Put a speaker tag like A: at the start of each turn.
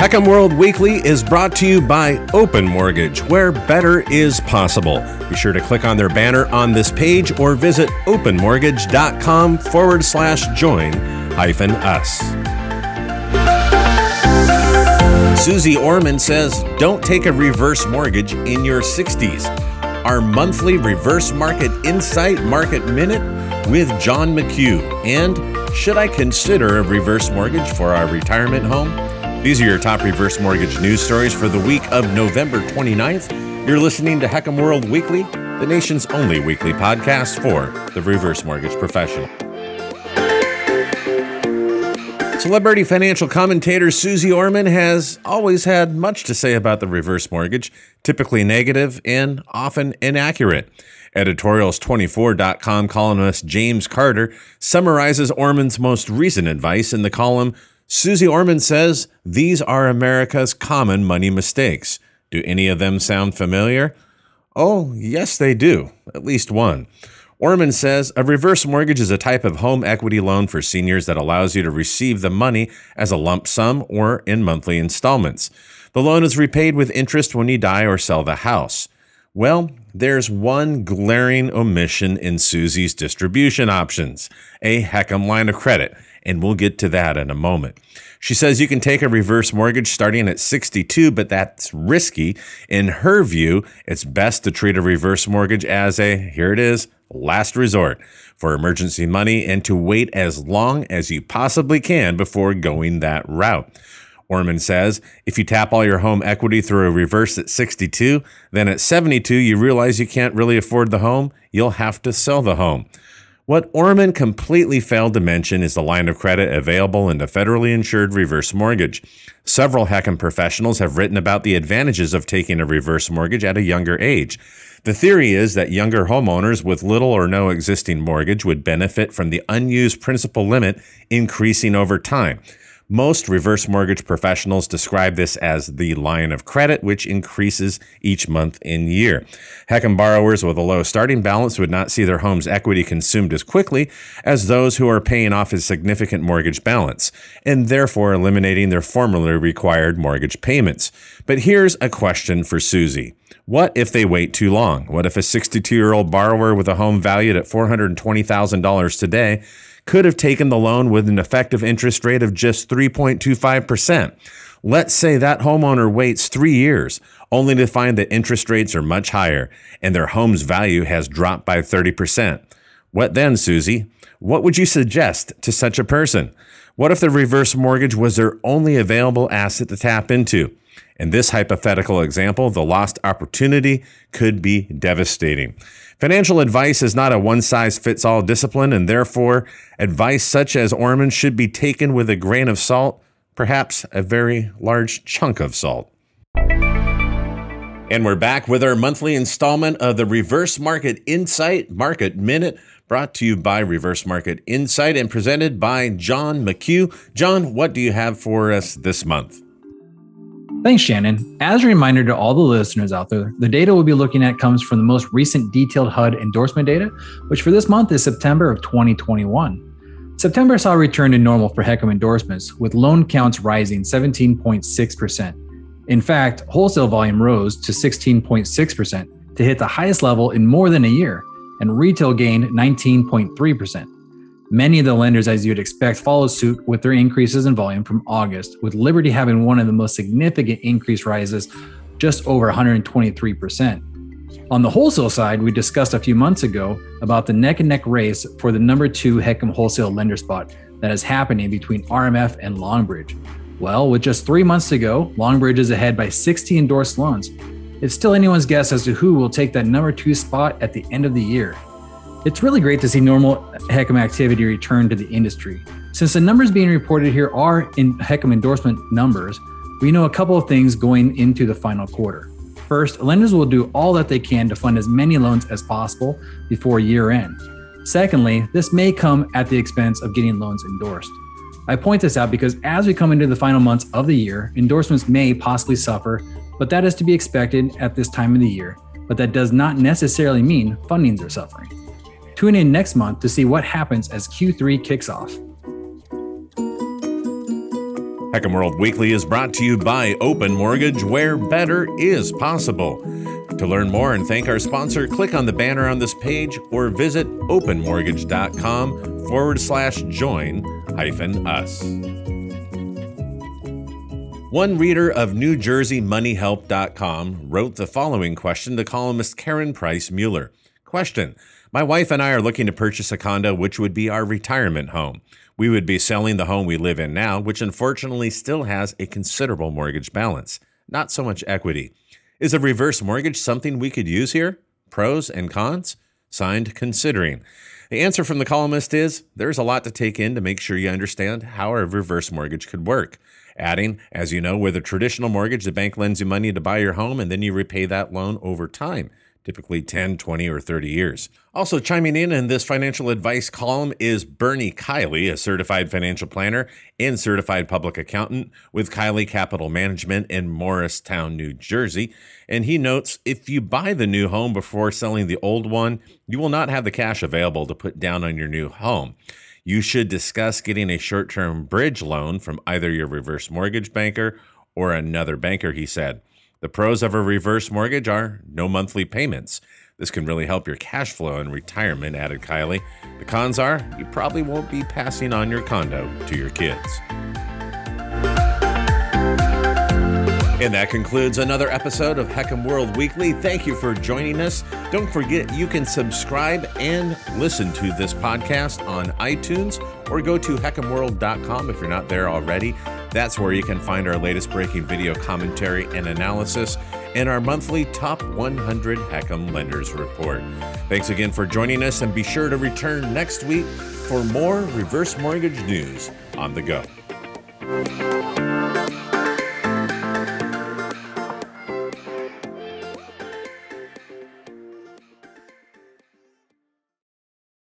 A: HECM World Weekly is brought to you by Open Mortgage, where better is possible. Be sure to click on their banner on this page or visit openmortgage.com forward slash join hyphen us. Suze Orman says, don't take a reverse mortgage in your 60s. Our monthly reverse market insight market minute with John McHugh. And should I consider a reverse mortgage for our retirement home? These are your top reverse mortgage news stories for the week of November 29th. You're listening to HECM World Weekly, the nation's only weekly podcast for the reverse mortgage professional. Celebrity financial commentator Suze Orman has always had much to say about the reverse mortgage, typically negative and often inaccurate. Editorials24.com columnist James Carter summarizes Orman's most recent advice in the column Suze Orman says these are America's common money mistakes. Do any of them sound familiar? Oh, yes, they do, at least one. Orman says a reverse mortgage is a type of home equity loan for seniors that allows you to receive the money as a lump sum or in monthly installments. The loan is repaid with interest when you die or sell the house. Well, there's one glaring omission in Suze's distribution options a HECM line of credit and we'll get to that in a moment. She says you can take a reverse mortgage starting at 62, but that's risky. In her view, it's best to treat a reverse mortgage as a, here it is, last resort for emergency money and to wait as long as you possibly can before going that route. Orman says if you tap all your home equity through a reverse at 62, then at 72 you realize you can't really afford the home, you'll have to sell the home. What Orman completely failed to mention is the line of credit available in the federally insured reverse mortgage. Several HECM professionals have written about the advantages of taking a reverse mortgage at a younger age. The theory is that younger homeowners with little or no existing mortgage would benefit from the unused principal limit increasing over time. Most reverse mortgage professionals describe this as the line of credit, which increases each month in year. HECM borrowers with a low starting balance would not see their home's equity consumed as quickly as those who are paying off a significant mortgage balance, and therefore eliminating their formerly required mortgage payments. But here's a question for Suze. What if they wait too long? What if a 62 year old borrower with a home valued at $420,000 today could have taken the loan with an effective interest rate of just 3.25%. Let's say that homeowner waits three years only to find that interest rates are much higher and their home's value has dropped by 30%. What then, Suze? What would you suggest to such a person? What if the reverse mortgage was their only available asset to tap into? In this hypothetical example, the lost opportunity could be devastating. Financial advice is not a one size fits all discipline, and therefore, advice such as Orman should be taken with a grain of salt, perhaps a very large chunk of salt. And we're back with our monthly installment of the Reverse Market Insight Market Minute, brought to you by Reverse Market Insight and presented by John McHugh. John, what do you have for us this month?
B: Thanks, Shannon. As a reminder to all the listeners out there, the data we'll be looking at comes from the most recent detailed HUD endorsement data, which for this month is September of 2021. September saw a return to normal for HECM endorsements, with loan counts rising 17.6%. In fact, wholesale volume rose to 16.6% to hit the highest level in more than a year, and retail gained 19.3%. Many of the lenders, as you'd expect, followed suit with their increases in volume from August, with Liberty having one of the most significant increase rises, just over 123%. On the wholesale side, we discussed a few months ago about the neck and neck race for the number two HECM wholesale lender spot that is happening between RMF and Longbridge. Well, with just three months to go, Longbridge is ahead by 60 endorsed loans. It's still anyone's guess as to who will take that number two spot at the end of the year. It's really great to see normal HECM activity return to the industry. Since the numbers being reported here are in HECM endorsement numbers, we know a couple of things going into the final quarter. First, lenders will do all that they can to fund as many loans as possible before year end. Secondly, this may come at the expense of getting loans endorsed. I point this out because as we come into the final months of the year, endorsements may possibly suffer, but that is to be expected at this time of the year. But that does not necessarily mean fundings are suffering. Tune in next month to see what happens as Q3 kicks off.
A: HECM World Weekly is brought to you by Open Mortgage, where better is possible. To learn more and thank our sponsor, click on the banner on this page or visit openmortgage.com forward slash join hyphen us. One reader of NewJerseyMoneyHelp.com wrote the following question to columnist Karin Price Mueller. Question My wife and I are looking to purchase a condo, which would be our retirement home. We would be selling the home we live in now, which unfortunately still has a considerable mortgage balance, not so much equity. Is a reverse mortgage something we could use here? Pros and cons? Signed, considering. The answer from the columnist is there's a lot to take in to make sure you understand how a reverse mortgage could work. Adding, as you know, with a traditional mortgage, the bank lends you money to buy your home and then you repay that loan over time typically 10, 20, or 30 years. Also, chiming in in this financial advice column is Bernie Kiley, a certified financial planner and certified public accountant with Kiley Capital Management in Morristown, New Jersey. And he notes if you buy the new home before selling the old one, you will not have the cash available to put down on your new home. You should discuss getting a short term bridge loan from either your reverse mortgage banker or another banker, he said. The pros of a reverse mortgage are no monthly payments. This can really help your cash flow in retirement, added Kiley. The cons are you probably won't be passing on your condo to your kids. And that concludes another episode of HECM World Weekly. Thank you for joining us. Don't forget you can subscribe and listen to this podcast on iTunes or go to hecmworld.com if you're not there already. That's where you can find our latest breaking video commentary and analysis and our monthly Top 100 HECM Lenders Report. Thanks again for joining us and be sure to return next week for more reverse mortgage news on the go.